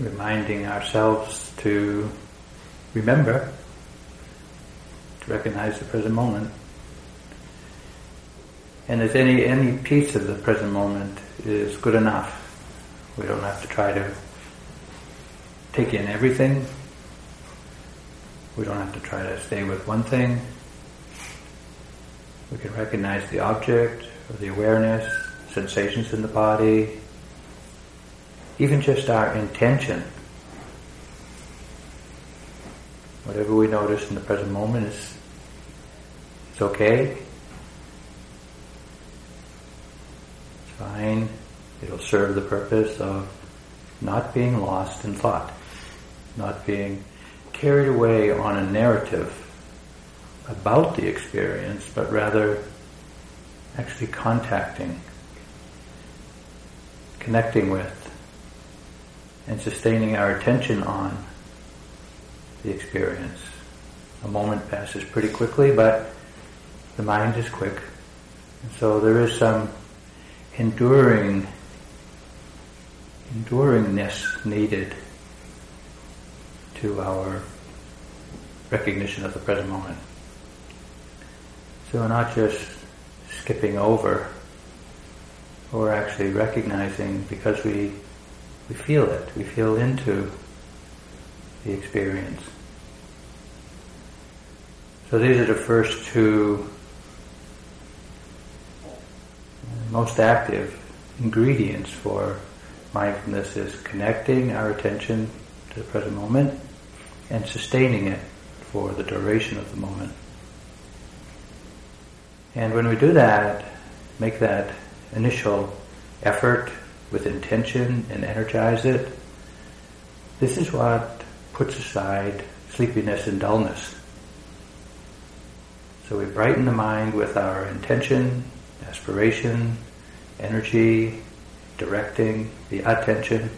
reminding ourselves to remember, to recognize the present moment. And as any, any piece of the present moment is good enough. We don't have to try to take in everything. We don't have to try to stay with one thing. We can recognize the object or the awareness, sensations in the body, even just our intention. Whatever we notice in the present moment is, is okay. It's fine. It'll serve the purpose of not being lost in thought, not being carried away on a narrative about the experience, but rather actually contacting, connecting with, and sustaining our attention on the experience. A moment passes pretty quickly, but the mind is quick. And so there is some enduring, enduringness needed to our recognition of the present moment. So we're not just skipping over, or actually recognizing because we we feel it, we feel into the experience. So these are the first two most active ingredients for mindfulness is connecting our attention to the present moment and sustaining it for the duration of the moment. And when we do that, make that initial effort with intention and energize it, this is what puts aside sleepiness and dullness. So we brighten the mind with our intention, aspiration, energy, directing, the attention.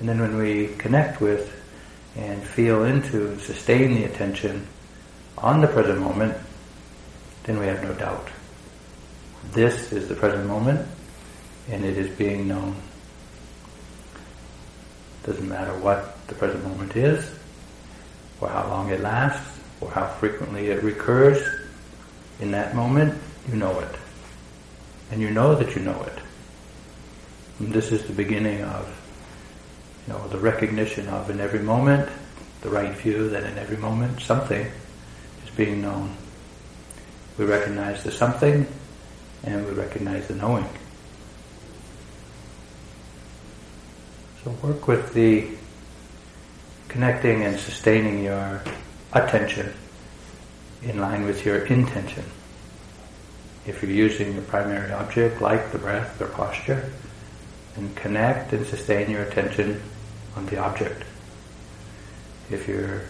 And then when we connect with and feel into and sustain the attention on the present moment, then we have no doubt. This is the present moment and it is being known. Doesn't matter what the present moment is, or how long it lasts, or how frequently it recurs. In that moment, you know it. And you know that you know it. And this is the beginning of you know, the recognition of in every moment, the right view that in every moment something is being known. We recognize the something and we recognize the knowing. So work with the connecting and sustaining your attention in line with your intention. If you're using your primary object like the breath or posture, then connect and sustain your attention on the object. If you're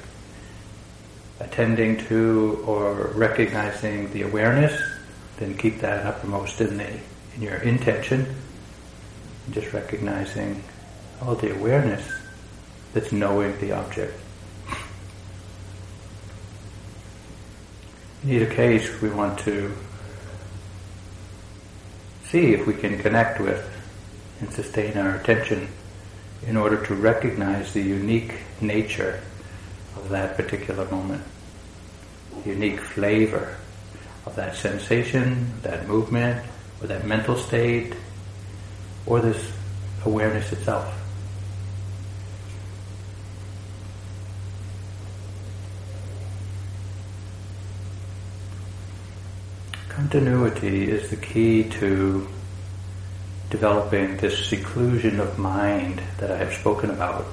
attending to or recognizing the awareness, then keep that uppermost in the in your intention. Just recognizing all the awareness that's knowing the object. In either case, we want to see if we can connect with and sustain our attention in order to recognize the unique nature of that particular moment, the unique flavor of that sensation, that movement, or that mental state, or this awareness itself. Continuity is the key to developing this seclusion of mind that I have spoken about,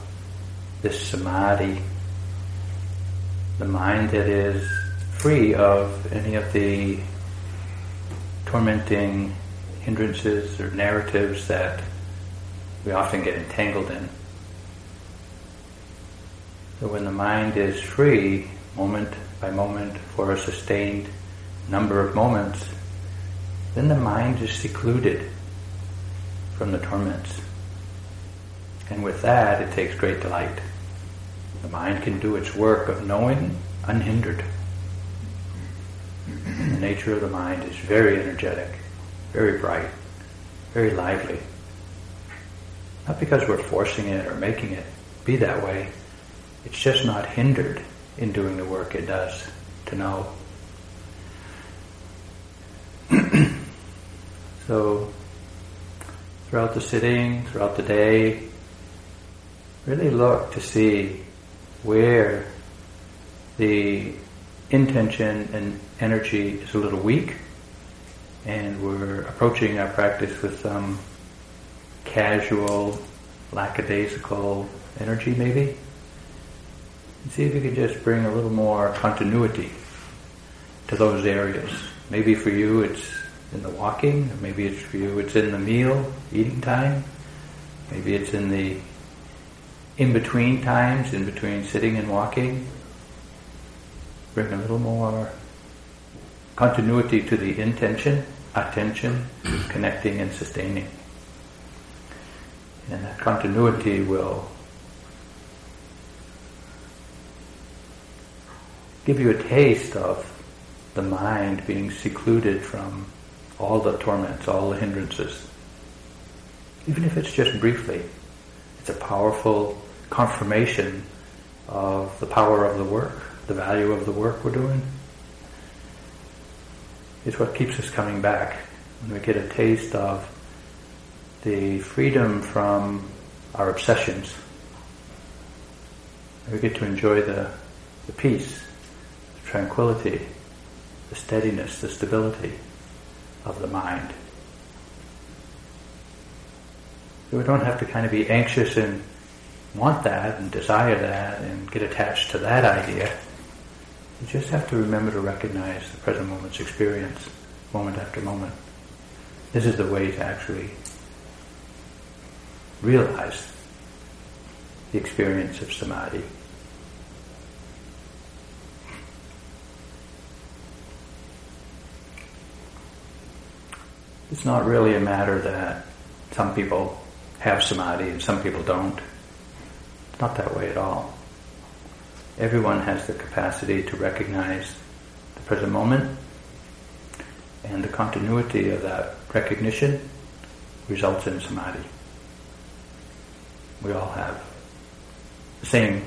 this samadhi, the mind that is free of any of the tormenting hindrances or narratives that we often get entangled in. So when the mind is free, moment by moment, for a sustained number of moments, then the mind is secluded from the torments. And with that, it takes great delight. The mind can do its work of knowing unhindered. the nature of the mind is very energetic, very bright, very lively. Not because we're forcing it or making it be that way. It's just not hindered in doing the work it does to know. So, throughout the sitting, throughout the day, really look to see where the intention and energy is a little weak and we're approaching our practice with some casual, lackadaisical energy maybe. And see if you can just bring a little more continuity to those areas. Maybe for you it's in the walking, maybe it's for you it's in the meal, eating time, maybe it's in the in between times, in between sitting and walking. Bring a little more continuity to the intention attention, connecting and sustaining. And that continuity will give you a taste of the mind being secluded from all the torments, all the hindrances. Even if it's just briefly, it's a powerful confirmation of the power of the work, the value of the work we're doing It's what keeps us coming back. When we get a taste of the freedom from our obsessions, we get to enjoy the, the peace, the tranquility, the steadiness, the stability of the mind. So we don't have to kind of be anxious and want that and desire that and get attached to that idea. You just have to remember to recognize the present moment's experience, moment after moment. This is the way to actually realize the experience of samadhi. It's not really a matter that some people have samadhi and some people don't. It's not that way at all. Everyone has the capacity to recognize the present moment, and the continuity of that recognition results in samadhi. We all have the same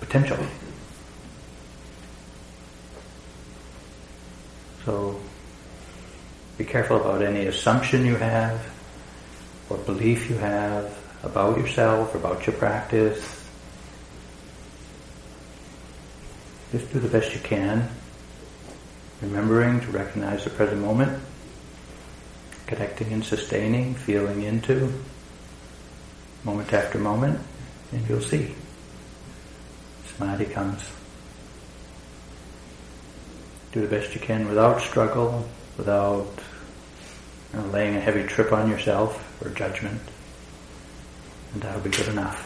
potential. So be careful about any assumption you have or belief you have about yourself, about your practice, Just do the best you can, remembering to recognize the present moment, connecting and sustaining, feeling into, moment after moment, and you'll see. Samadhi comes. Do the best you can without struggle, without you know, laying a heavy trip on yourself or judgment, and that'll be good enough.